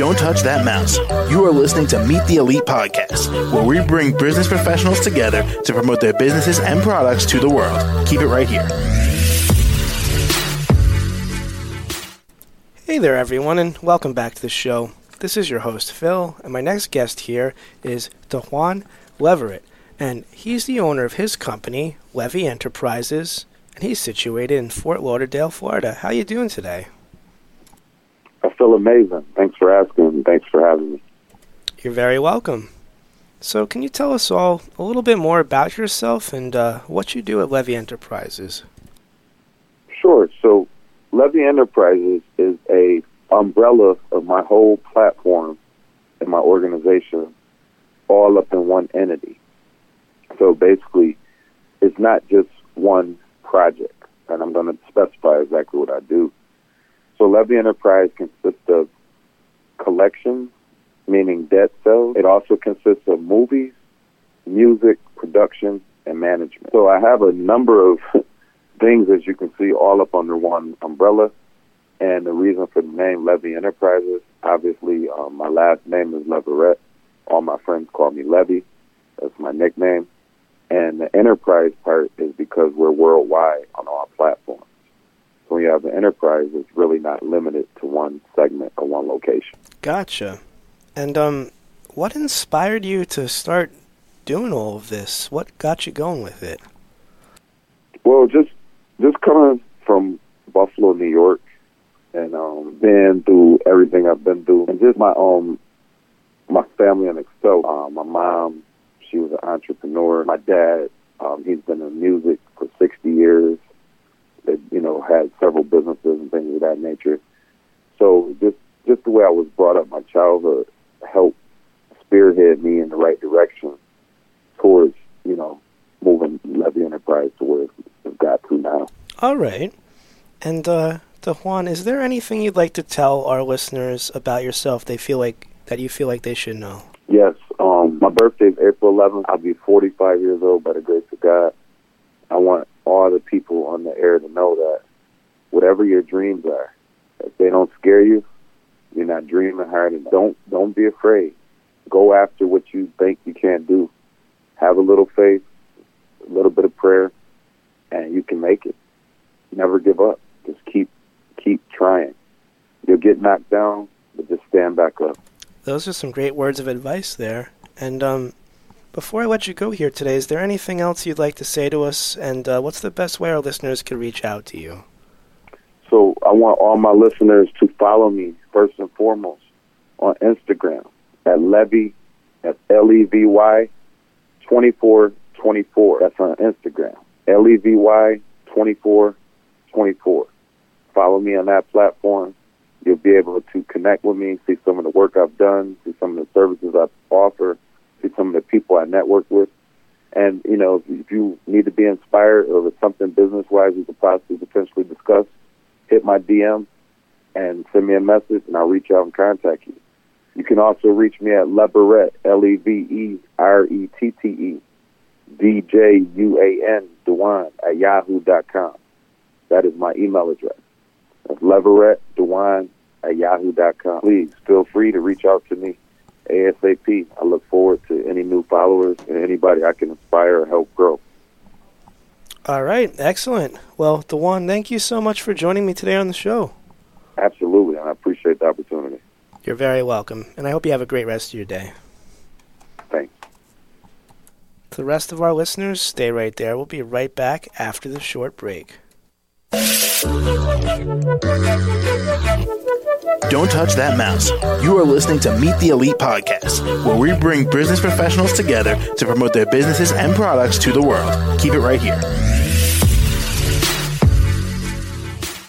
Don't touch that mouse. You are listening to Meet the Elite Podcast, where we bring business professionals together to promote their businesses and products to the world. Keep it right here. Hey there, everyone, and welcome back to the show. This is your host, Phil, and my next guest here is DeJuan Leverett, and he's the owner of his company, Levy Enterprises, and he's situated in Fort Lauderdale, Florida. How are you doing today? I feel amazing. Thanks for asking. Thanks for having me. You're very welcome. So, can you tell us all a little bit more about yourself and uh, what you do at Levy Enterprises? Sure. So, Levy Enterprises is a umbrella of my whole platform and my organization, all up in one entity. So basically, it's not just one project, and I'm going to specify exactly what I do. So Levy Enterprise consists of collections, meaning dead cells. It also consists of movies, music, production, and management. So I have a number of things, as you can see, all up under one umbrella. And the reason for the name Levy Enterprises, obviously, um, my last name is Leverett. All my friends call me Levy. That's my nickname. And the enterprise part is because we're worldwide on all platforms. So when you have an enterprise, it's really not limited to one segment location. Gotcha. And um, what inspired you to start doing all of this? What got you going with it? Well, just just coming from Buffalo, New York, and um, been through everything I've been through, and just my um my family in itself. Uh, my mom, she was an entrepreneur. My dad, um, he's been in music for 60 years. That you know had several businesses and things of that nature. So just just the way I was brought up, my childhood helped spearhead me in the right direction towards you know moving Levy Enterprise to where it's got to now. All right. And uh, DeJuan, is there anything you'd like to tell our listeners about yourself? They feel like that you feel like they should know. Yes. Um, my birthday is April 11th. I'll be 45 years old by the grace of God. I want all the people on the air to know that whatever your dreams are, if they don't scare you, you're not dreaming hard and Don't don't be afraid. Go after what you think you can't do. Have a little faith, a little bit of prayer, and you can make it. Never give up. Just keep keep trying. You'll get knocked down, but just stand back up. Those are some great words of advice there. And um, before I let you go here today, is there anything else you'd like to say to us? And uh, what's the best way our listeners can reach out to you? So I want all my listeners to follow me first and foremost on Instagram at Levy, at L E V Y, twenty four twenty four. That's on Instagram. L E V Y twenty four twenty four. Follow me on that platform. You'll be able to connect with me, see some of the work I've done, see some of the services I offer, see some of the people I network with. And, you know, if you need to be inspired or it's something business wise we could possibly potentially discuss, hit my DM and send me a message and I'll reach out and contact you. You can also reach me at Leverett, L E V E R E T T E, D J U A N, Dewan, at yahoo.com. That is my email address. That's Leverett, Dewan, at yahoo.com. Please feel free to reach out to me ASAP. I look forward to any new followers and anybody I can inspire or help grow. All right, excellent. Well, DeJuan, thank you so much for joining me today on the show. Absolutely, and I appreciate the opportunity. You're very welcome, and I hope you have a great rest of your day. Thanks. To the rest of our listeners, stay right there. We'll be right back after the short break. Don't touch that mouse. You are listening to Meet the Elite Podcast, where we bring business professionals together to promote their businesses and products to the world. Keep it right here.